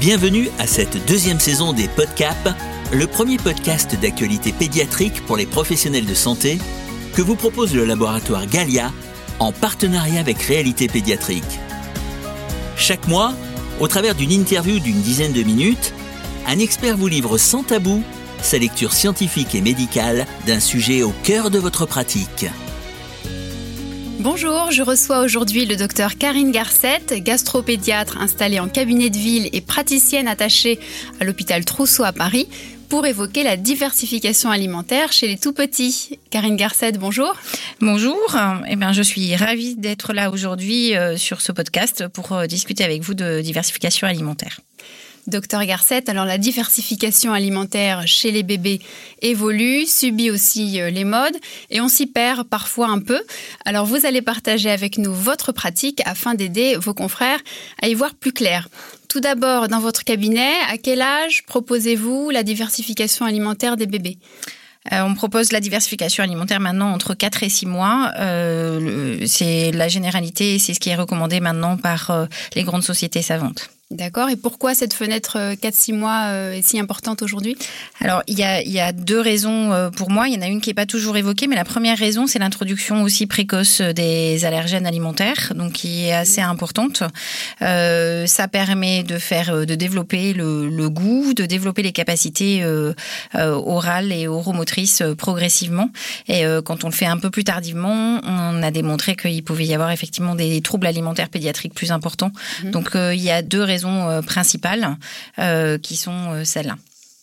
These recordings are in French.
Bienvenue à cette deuxième saison des Podcap, le premier podcast d'actualité pédiatrique pour les professionnels de santé que vous propose le laboratoire Galia en partenariat avec Réalité Pédiatrique. Chaque mois, au travers d'une interview d'une dizaine de minutes, un expert vous livre sans tabou sa lecture scientifique et médicale d'un sujet au cœur de votre pratique. Bonjour, je reçois aujourd'hui le docteur Karine Garcette, gastropédiatre installée en cabinet de ville et praticienne attachée à l'hôpital Trousseau à Paris, pour évoquer la diversification alimentaire chez les tout petits. Karine Garcette, bonjour. Bonjour, eh bien, je suis ravie d'être là aujourd'hui euh, sur ce podcast pour euh, discuter avec vous de diversification alimentaire. Docteur Garcette, alors la diversification alimentaire chez les bébés évolue, subit aussi euh, les modes et on s'y perd parfois un peu. Alors vous allez partager avec nous votre pratique afin d'aider vos confrères à y voir plus clair. Tout d'abord, dans votre cabinet, à quel âge proposez-vous la diversification alimentaire des bébés? Euh, on propose la diversification alimentaire maintenant entre 4 et 6 mois. Euh, c'est la généralité et c'est ce qui est recommandé maintenant par les grandes sociétés savantes. D'accord. Et pourquoi cette fenêtre 4-6 euh, mois euh, est si importante aujourd'hui? Alors, il y, a, il y a, deux raisons euh, pour moi. Il y en a une qui n'est pas toujours évoquée, mais la première raison, c'est l'introduction aussi précoce des allergènes alimentaires, donc qui est assez importante. Euh, ça permet de faire, de développer le, le goût, de développer les capacités euh, orales et oromotrices progressivement. Et quand on le fait un peu plus tardivement, on a démontré qu'il pouvait y avoir effectivement des troubles alimentaires pédiatriques plus importants. Mmh. Donc, il y a deux raisons euh, principales euh, qui sont euh, celles-là.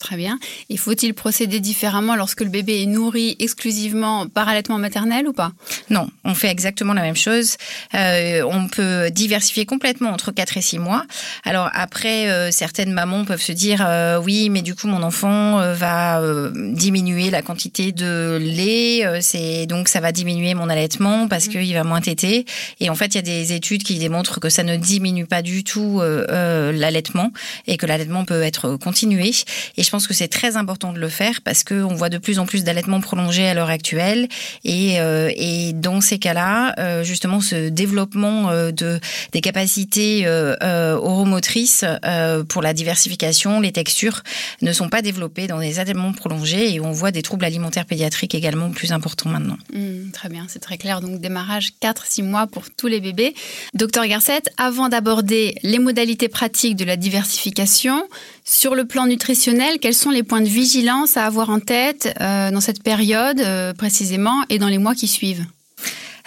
Très bien. Et faut-il procéder différemment lorsque le bébé est nourri exclusivement par allaitement maternel ou pas? Non, on fait exactement la même chose. Euh, on peut diversifier complètement entre 4 et 6 mois. Alors après, euh, certaines mamans peuvent se dire euh, oui, mais du coup mon enfant va diminuer la quantité de lait, c'est donc ça va diminuer mon allaitement parce mmh. qu'il va moins téter. Et en fait, il y a des études qui démontrent que ça ne diminue pas du tout l'allaitement et que l'allaitement peut être continué. Et je pense que c'est très important de le faire parce qu'on voit de plus en plus d'allaitements prolongés à l'heure actuelle. Et, euh, dans ces cas-là, euh, justement, ce développement euh, de, des capacités oromotrices pour la diversification, les textures, ne sont pas développées dans des allaitements prolongés et on voit des troubles alimentaires pédiatriques également plus importants maintenant. Mmh, très bien, c'est très clair. Donc démarrage 4-6 mois pour tous les bébés. Docteur Garcette, avant d'aborder les modalités pratiques de la diversification, sur le plan nutritionnel, quels sont les points de vigilance à avoir en tête euh, dans cette période euh, précisément et dans les mois qui suivent?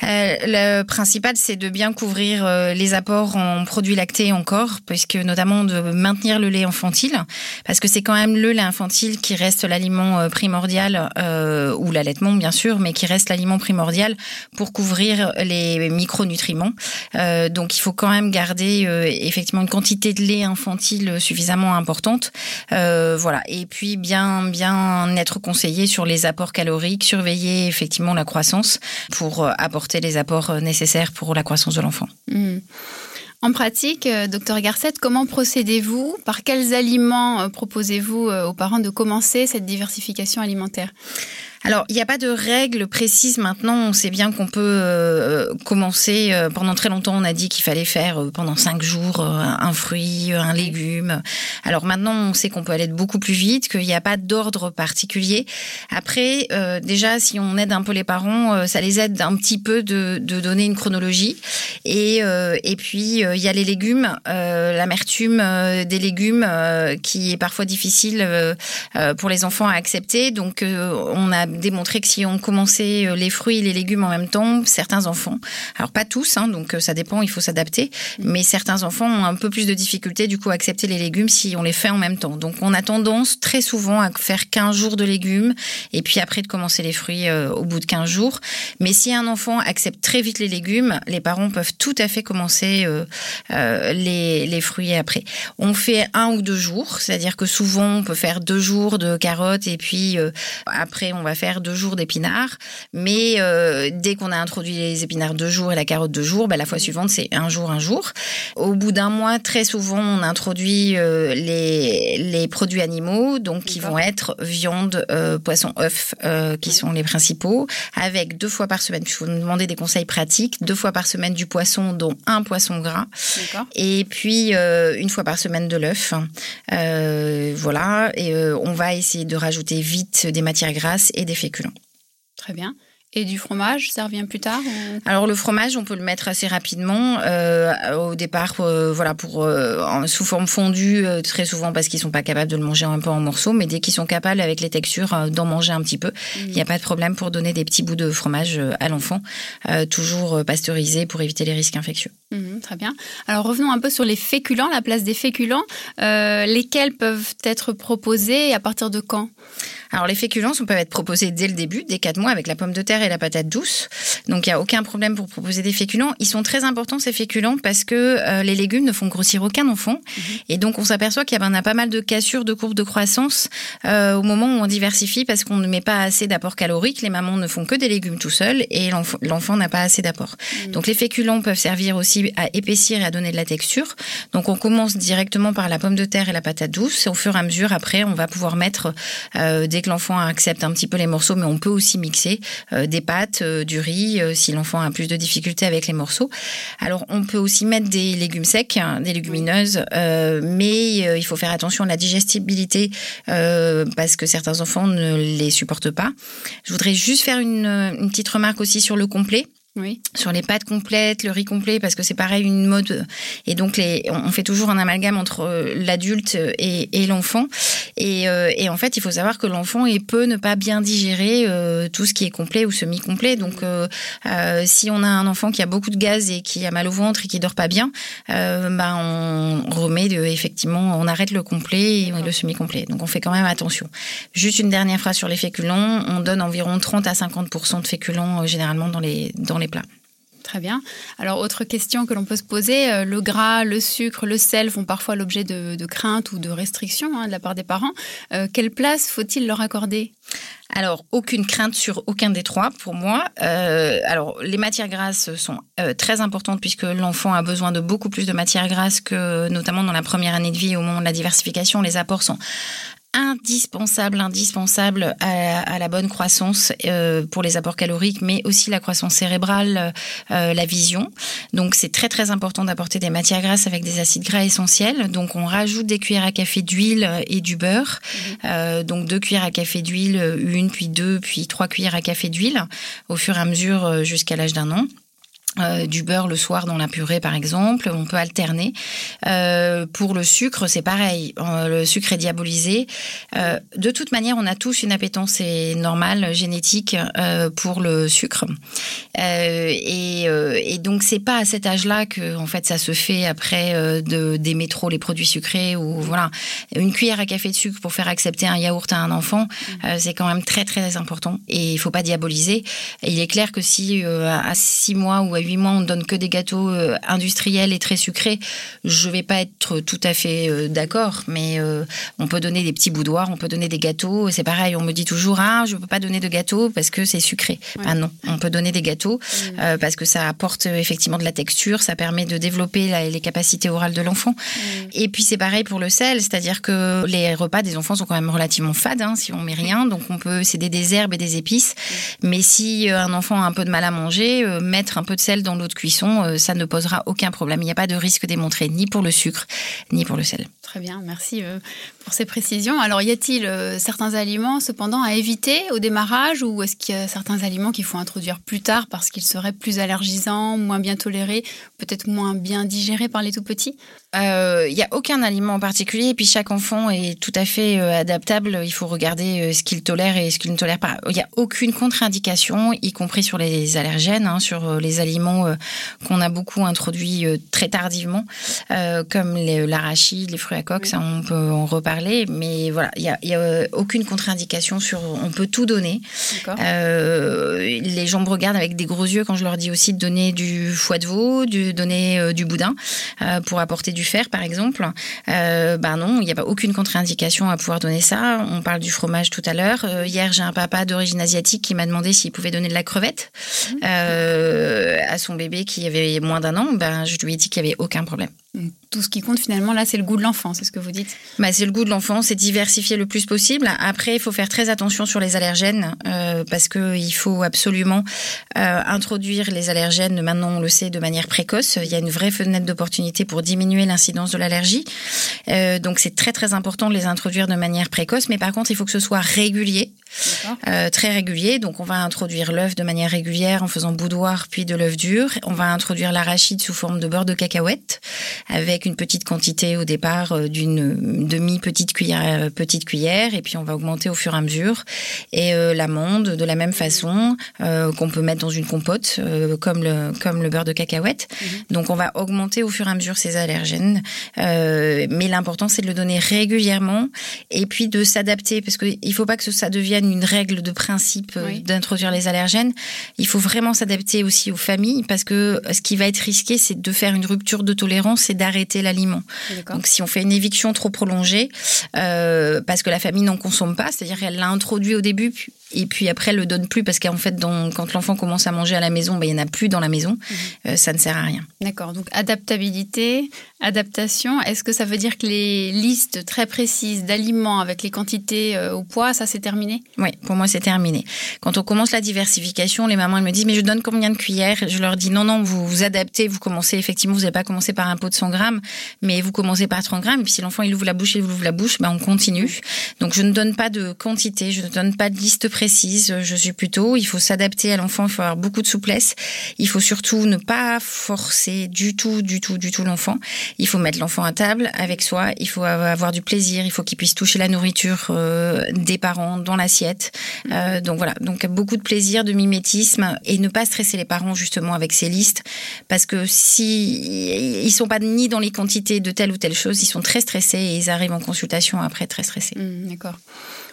Le principal, c'est de bien couvrir euh, les apports en produits lactés encore, puisque notamment de maintenir le lait infantile, parce que c'est quand même le lait infantile qui reste l'aliment euh, primordial, euh, ou l'allaitement bien sûr, mais qui reste l'aliment primordial pour couvrir les micronutriments. Euh, donc il faut quand même garder euh, effectivement une quantité de lait infantile suffisamment importante. voilà. Et puis bien bien être conseillé sur les apports caloriques, surveiller effectivement la croissance pour apporter les apports euh, nécessaires pour la croissance de l'enfant. Mmh. En pratique, euh, docteur Garcette, comment procédez-vous? Par quels aliments euh, proposez-vous aux parents de commencer cette diversification alimentaire? Alors, il n'y a pas de règle précise maintenant. On sait bien qu'on peut euh, commencer. Euh, pendant très longtemps, on a dit qu'il fallait faire euh, pendant cinq jours euh, un fruit, un légume. Alors maintenant, on sait qu'on peut aller beaucoup plus vite, qu'il n'y a pas d'ordre particulier. Après, euh, déjà, si on aide un peu les parents, euh, ça les aide un petit peu de, de donner une chronologie. Et, et puis, il y a les légumes, l'amertume des légumes qui est parfois difficile pour les enfants à accepter. Donc, on a démontré que si on commençait euh, les fruits et les légumes en même temps, certains enfants, alors pas tous, hein, donc euh, ça dépend, il faut s'adapter, mais certains enfants ont un peu plus de difficultés du coup à accepter les légumes si on les fait en même temps. Donc on a tendance très souvent à faire 15 jours de légumes et puis après de commencer les fruits euh, au bout de 15 jours. Mais si un enfant accepte très vite les légumes, les parents peuvent tout à fait commencer les, les fruits après. On fait un ou deux jours, c'est-à-dire que souvent on peut faire deux jours de carottes et puis après on va faire deux jours d'épinards, mais dès qu'on a introduit les épinards deux jours et la carotte deux jours, ben, la fois suivante c'est un jour un jour. Au bout d'un mois, très souvent on introduit les, les produits animaux, donc qui vont être viande, poisson, œufs, qui sont les principaux, avec deux fois par semaine. Je vous demander des conseils pratiques. Deux fois par semaine du poisson, dont un poisson gras. Et puis une fois par semaine de l'œuf. Euh, voilà, et euh, on va essayer de rajouter vite des matières grasses et des féculents. Très bien. Et du fromage, ça revient plus tard Alors le fromage, on peut le mettre assez rapidement. Euh, au départ, voilà, pour sous forme fondue, très souvent parce qu'ils sont pas capables de le manger un peu en morceaux, mais dès qu'ils sont capables avec les textures d'en manger un petit peu, il n'y a pas de problème pour donner des petits bouts de fromage à l'enfant, toujours pasteurisé pour éviter les risques infectieux. Mhm, très bien. Alors revenons un peu sur les féculents, la place des féculents. Euh, lesquels peuvent être proposés et à partir de quand? Alors les féculents peuvent être proposés dès le début, dès 4 mois, avec la pomme de terre et la patate douce. Donc il n'y a aucun problème pour proposer des féculents. Ils sont très importants ces féculents parce que euh, les légumes ne font grossir aucun enfant. Mhm. Et donc on s'aperçoit qu'il y a, pas mal de cassures de courbes de croissance euh, au moment où on diversifie parce qu'on ne met pas assez d'apport calorique. Les mamans ne font que des légumes tout seuls et l'enfant n'a pas assez d'apport. Mhm. Donc les féculents peuvent servir aussi à épaissir et à donner de la texture. Donc on commence directement par la pomme de terre et la patate douce. Et au fur et à mesure, après, on va pouvoir mettre euh, des que l'enfant accepte un petit peu les morceaux, mais on peut aussi mixer euh, des pâtes, euh, du riz, euh, si l'enfant a plus de difficultés avec les morceaux. Alors, on peut aussi mettre des légumes secs, hein, des légumineuses, mais il faut faire attention à la digestibilité parce que certains enfants ne les supportent pas. Je voudrais juste faire une, une petite remarque aussi sur le complet. Sur les pâtes complètes, le riz complet, parce que c'est pareil une mode. Et donc on fait toujours un amalgame entre euh, l'adulte et, et l'enfant. Et, euh, en fait, il faut savoir que l'enfant peut ne pas bien digérer euh, tout ce qui est complet ou semi-complet. Donc, si on a un enfant qui a beaucoup de gaz et qui a mal au ventre et qui dort pas bien, bah on remet effectivement, on arrête le complet et le semi-complet. Donc, on fait quand même attention. Juste une dernière phrase sur les féculents. On donne environ 30 à 50% de féculents généralement dans les dans les Très bien. Alors, autre question que l'on peut se poser, euh, le gras, le sucre, le sel font parfois l'objet de, craintes ou de restrictions hein, de la part des parents. Euh, quelle place faut-il leur accorder? Alors, aucune crainte sur aucun des trois pour moi. Euh, alors, les matières grasses sont très importantes puisque l'enfant a besoin de beaucoup plus de matières grasses que notamment dans la première année de vie au moment de la diversification. Les apports sont indispensable, indispensable à, la bonne croissance euh, pour les apports caloriques, mais aussi la croissance cérébrale, euh, la vision. Donc c'est très très important d'apporter des matières grasses avec des acides gras essentiels. Donc on rajoute des cuillères à café d'huile et du beurre. Mhm. Euh, donc deux cuillères à café d'huile, une puis deux puis trois cuillères à café d'huile au fur et à mesure jusqu'à l'âge d'un an. Euh, du beurre le soir dans la purée par exemple, on peut alterner. Euh, pour le sucre, c'est pareil, euh, le sucre est diabolisé. de toute manière, on a tous une appétence normal, génétique pour le sucre. Et, et, donc c'est pas à cet âge-là que en fait ça se fait après de d'aimer trop les produits sucrés ou voilà une cuillère à café de sucre pour faire accepter un yaourt à un enfant, c'est quand même très très important et il faut pas diaboliser. Et il est clair que si à 6 mois ou à 8 mois, on donne que des gâteaux euh, industriels et très sucrés, je vais pas être tout à fait euh, d'accord. Mais euh, on peut donner des petits boudoirs, on peut donner des gâteaux. C'est pareil, on me dit toujours ah je peux pas donner de gâteaux parce que c'est sucré. Ah non, on peut donner des gâteaux mm. parce que ça apporte effectivement de la texture, ça permet de développer les capacités orales de l'enfant. Mm. Et puis c'est pareil pour le sel, c'est-à-dire que les repas des enfants sont quand même relativement fades hein, si on met rien, donc on peut c'est des herbes et des épices. Mm. Mais si un enfant a un peu de mal à manger, mettre un peu de sel dans l'eau de cuisson, euh, ça ne posera aucun problème. Il n'y a pas de risque démontré ni pour le sucre ni pour le sel. Très bien, merci euh, pour ces précisions. Alors, y a-t-il euh, certains aliments cependant à éviter au démarrage ou est-ce qu'il y a certains aliments qu'il faut introduire plus tard parce qu'ils seraient plus allergisants, moins bien tolérés, peut-être moins bien digérés par les tout petits? Il n'y a aucun aliment en particulier et puis chaque enfant est tout à fait adaptable. Il faut regarder ce qu'il tolère et ce qu'il ne tolère pas. Il n'y a aucune contre-indication, y compris sur les allergènes, hein, sur les aliments qu'on a beaucoup introduits très tardivement, comme l'arachide, les fruits à coque, ça on peut en reparler, mais voilà, il n'y a, a, aucune contre-indication sur, on peut tout donner. les gens me regardent avec des gros yeux quand je leur dis aussi de donner du foie de veau, de donner du boudin pour apporter du fer par exemple. ben non, il n'y a pas aucune contre-indication à pouvoir donner ça. On parle du fromage tout à l'heure. hier, j'ai un papa d'origine asiatique qui m'a demandé s'il pouvait donner de la crevette mmh. à son bébé qui avait moins d'un an. Ben, je lui ai dit qu'il n'y avait aucun problème. Tout ce qui compte finalement là, c'est le goût de l'enfant, c'est ce que vous dites bah, C'est le goût de l'enfant, c'est diversifier le plus possible. Après, il faut faire très attention sur les allergènes euh, parce qu'il faut absolument euh, introduire les allergènes, maintenant on le sait, de manière précoce. Il y a une vraie fenêtre d'opportunité pour diminuer l'incidence de l'allergie. Euh, donc c'est très très important de les introduire de manière précoce, mais par contre il faut que ce soit régulier. Très régulier. Donc, on va introduire l'œuf de manière régulière en faisant boudoir puis de l'œuf dur. On va introduire l'arachide sous forme de beurre de cacahuète avec une petite quantité au départ euh, d'une demi petite cuillère, euh, petite cuillère, et puis on va augmenter au fur et à mesure. Et l'amande de la même façon qu'on peut mettre dans une compote, comme le comme le beurre de cacahuète. Mhm. Donc, on va augmenter au fur et à mesure ces allergènes. mais l'important c'est de le donner régulièrement et puis de s'adapter parce qu'il faut pas que ça devienne une règle de principe euh, d'introduire les allergènes. Il faut vraiment s'adapter aussi aux familles parce que ce qui va être risqué, c'est de faire une rupture de tolérance et d'arrêter l'aliment. Donc si on fait une éviction trop prolongée, euh, parce que la famille n'en consomme pas, c'est-à-dire qu'elle l'a introduit au début, et puis après elle le donne plus parce qu'en fait quand l'enfant commence à manger à la maison, ben, il n'y en a plus dans la maison, mhm. euh, ça ne sert à rien. D'accord, donc adaptabilité, adaptation, est-ce que ça veut dire que les listes très précises d'aliments avec les quantités euh, au poids, ça c'est terminé? Oui, pour moi c'est terminé. Quand on commence la diversification, les mamans elles me disent mais je donne combien de cuillères? Je leur dis non non, vous vous adaptez, vous commencez effectivement, vous n'allez pas commencer par un pot de 100 grammes, mais vous commencez par 30 grammes, et puis si l'enfant il ouvre la bouche, il ouvre la bouche, ben on continue. Donc je ne donne pas de quantité, je ne donne pas de liste précise, je suis plutôt, il faut s'adapter à l'enfant, il faut avoir beaucoup de souplesse, il faut surtout ne pas forcer du tout, du tout, du tout l'enfant. Il faut mettre l'enfant à table avec soi, il faut avoir du plaisir, il faut qu'il puisse toucher la nourriture euh, des parents dans l'assiette. Euh, donc voilà, donc beaucoup de plaisir, de mimétisme et ne pas stresser les parents justement avec ces listes parce que si ils sont pas ni dans les quantités de telle ou telle chose, ils sont très stressés et ils arrivent en consultation après très stressés. Mmh, d'accord.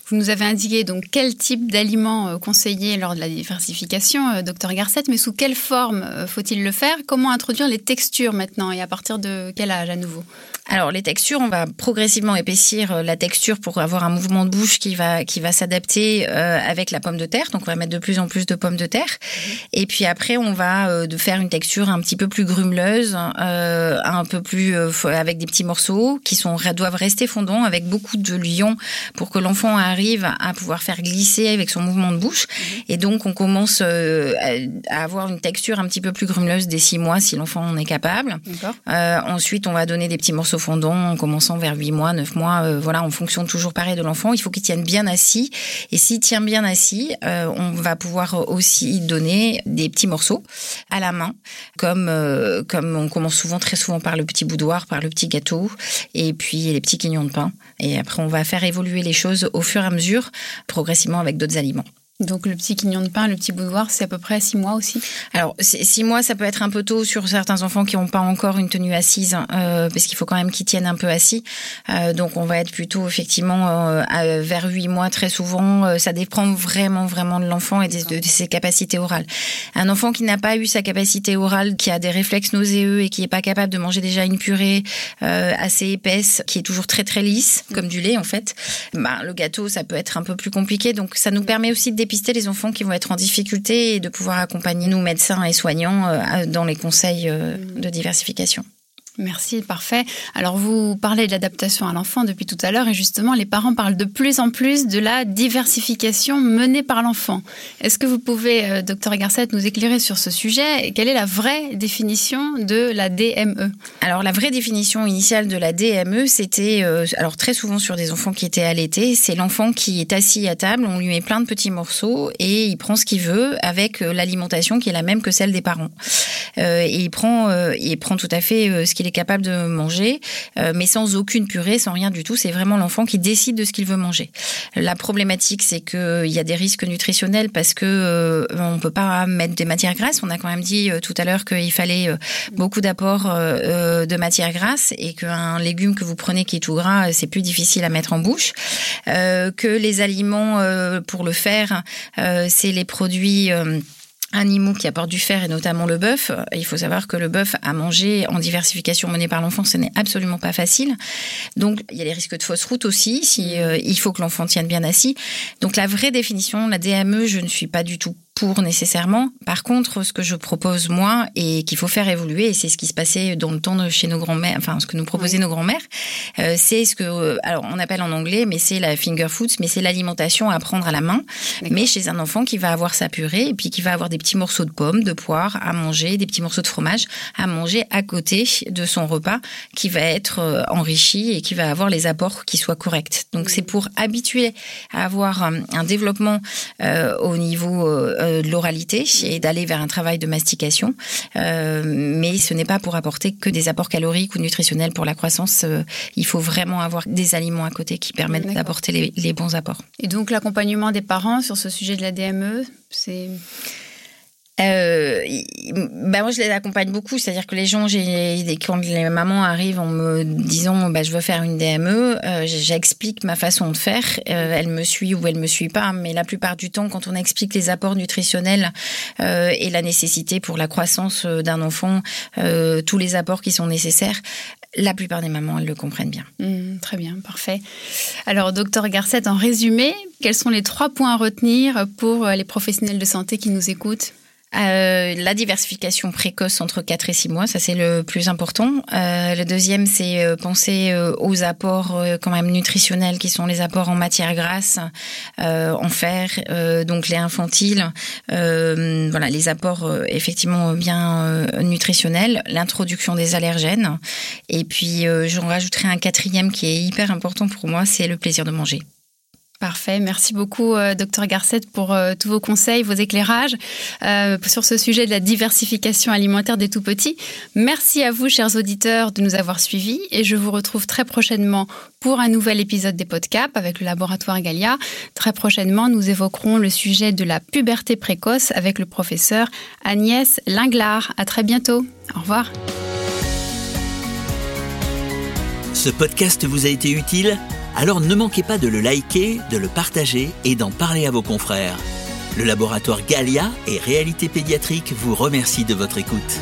Vous nous avez indiqué donc quel type d'aliments euh, conseiller lors de la diversification, euh, docteur Garcet, mais sous quelle forme euh, faut-il le faire? Comment introduire les textures maintenant et à partir de quel âge à nouveau? Alors les textures, on va progressivement épaissir la texture pour avoir un mouvement de bouche qui va qui va s'adapter avec la pomme de terre. Donc on va mettre de plus en plus de pommes de terre. Mhm. Et puis après on va de faire une texture un petit peu plus grumeleuse, un peu plus avec des petits morceaux qui sont doivent rester fondants avec beaucoup de lion pour que l'enfant arrive à pouvoir faire glisser avec son mouvement de bouche. Mhm. Et donc, on commence euh, à avoir une texture un petit peu plus grumeleuse dès six mois si l'enfant en est capable. Euh, ensuite, on va donner des petits morceaux fondants en commençant vers 8 mois, 9 mois, euh, voilà, en fonction toujours pareil de l'enfant. Il faut qu'il tienne bien assis. Et s'il tient bien assis, on va pouvoir aussi donner des petits morceaux à la main, comme, comme on commence souvent, très souvent par le petit boudoir, par le petit gâteau, et puis les petits quignons de pain. Et après, on va faire évoluer les choses au fur et à mesure, progressivement avec d'autres aliments. Donc le petit quignon de pain, le petit boudoir, c'est à peu près six mois aussi? Alors six mois, ça peut être un peu tôt sur certains enfants qui n'ont pas encore une tenue assise, hein, euh, parce qu'il faut quand même qu'ils tiennent un peu assis. Euh, donc on va être plutôt effectivement euh, vers huit mois très souvent. ça dépend vraiment vraiment de l'enfant et de, ses capacités orales. Un enfant qui n'a pas eu sa capacité orale, qui a des réflexes nauséeux et qui n'est pas capable de manger déjà une purée assez épaisse, qui est toujours très très lisse, comme du lait en fait, bah, le gâteau ça peut être un peu plus compliqué. Donc ça nous permet aussi de dépister les enfants qui vont être en difficulté et de pouvoir accompagner nous, médecins et soignants, euh, dans les conseils euh, de diversification. Merci, parfait. Alors vous parlez de l'adaptation à l'enfant depuis tout à l'heure et justement les parents parlent de plus en plus de la diversification menée par l'enfant. Est-ce que vous pouvez, euh, docteur Garcette, nous éclairer sur ce sujet Quelle est la vraie définition de la DME Alors la vraie définition initiale de la DME, c'était, euh, alors très souvent sur des enfants qui étaient allaités, c'est l'enfant qui est assis à table, on lui met plein de petits morceaux et il prend ce qu'il veut avec euh, l'alimentation qui est la même que celle des parents. et il prend, il prend tout à fait ce qu'il est capable de manger, mais sans aucune purée, sans rien du tout. C'est vraiment l'enfant qui décide de ce qu'il veut manger. La problématique, c'est qu'il y a des risques nutritionnels parce que on peut pas mettre des matières grasses. On a quand même dit tout à l'heure qu'il fallait beaucoup d'apports de matières grasses et qu'un légume que vous prenez qui est tout gras, c'est plus difficile à mettre en bouche. que les aliments pour le faire, c'est les produits animaux qui apportent du fer et notamment le bœuf. Il faut savoir que le bœuf à manger en diversification menée par l'enfant, ce n'est absolument pas facile. Donc il y a les risques de fausse route aussi, si euh, il faut que l'enfant tienne bien assis. Donc la vraie définition, la DME, je ne suis pas du tout pour nécessairement. Par contre, ce que je propose moi et qu'il faut faire évoluer, et c'est ce qui se passait dans le temps de chez nos grands-mères, enfin ce que nous proposaient nos grands-mères, euh, c'est ce que, euh, alors on appelle en anglais, mais c'est la finger foods, mais c'est l'alimentation à prendre à la main, mais chez un enfant qui va avoir sa purée et puis qui va avoir des petits morceaux de pommes, de poire à manger, des petits morceaux de fromage à manger à côté de son repas, qui va être euh, enrichi et qui va avoir les apports qui soient corrects. Donc c'est pour habituer à avoir un développement au niveau euh, de l'oralité et d'aller vers un travail de mastication. Euh, mais ce n'est pas pour apporter que des apports caloriques ou nutritionnels pour la croissance. Euh, il faut vraiment avoir des aliments à côté qui permettent d'apporter les, les bons apports. Et donc l'accompagnement des parents sur ce sujet de la DME, c'est euh, bah moi je les accompagne beaucoup, c'est-à-dire que les gens, quand les mamans arrivent en me disant bah, je veux faire une DME, euh, j'explique ma façon de faire. Euh, elle me suit ou elle me suit pas, mais la plupart du temps, quand on explique les apports nutritionnels euh, et la nécessité pour la croissance euh, d'un enfant, tous les apports qui sont nécessaires, la plupart des mamans elles le comprennent bien. Mmh, très bien, parfait. Alors, docteur Garcette, en résumé, quels sont les trois points à retenir pour les professionnels de santé qui nous écoutent? Euh, la diversification précoce entre 4 et 6 mois, ça c'est le plus important. Euh, le deuxième, c'est euh, penser aux apports quand même nutritionnels qui sont les apports en matière grasse, en fer, donc les infantiles, voilà les apports effectivement bien nutritionnels, l'introduction des allergènes. Et puis j'en rajouterai un quatrième qui est hyper important pour moi, c'est le plaisir de manger. Parfait. Merci beaucoup, euh, docteur Garcette, pour euh, tous vos conseils, vos éclairages euh, sur ce sujet de la diversification alimentaire des tout-petits. Merci à vous, chers auditeurs, de nous avoir suivis et je vous retrouve très prochainement pour un nouvel épisode des podcasts avec le laboratoire Galia. Très prochainement, nous évoquerons le sujet de la puberté précoce avec le professeur Agnès Linglard. À très bientôt. Au revoir. Ce podcast vous a été utile? Alors ne manquez pas de le liker, de le partager et d'en parler à vos confrères. Le laboratoire Galia et Réalité Pédiatrique vous remercie de votre écoute.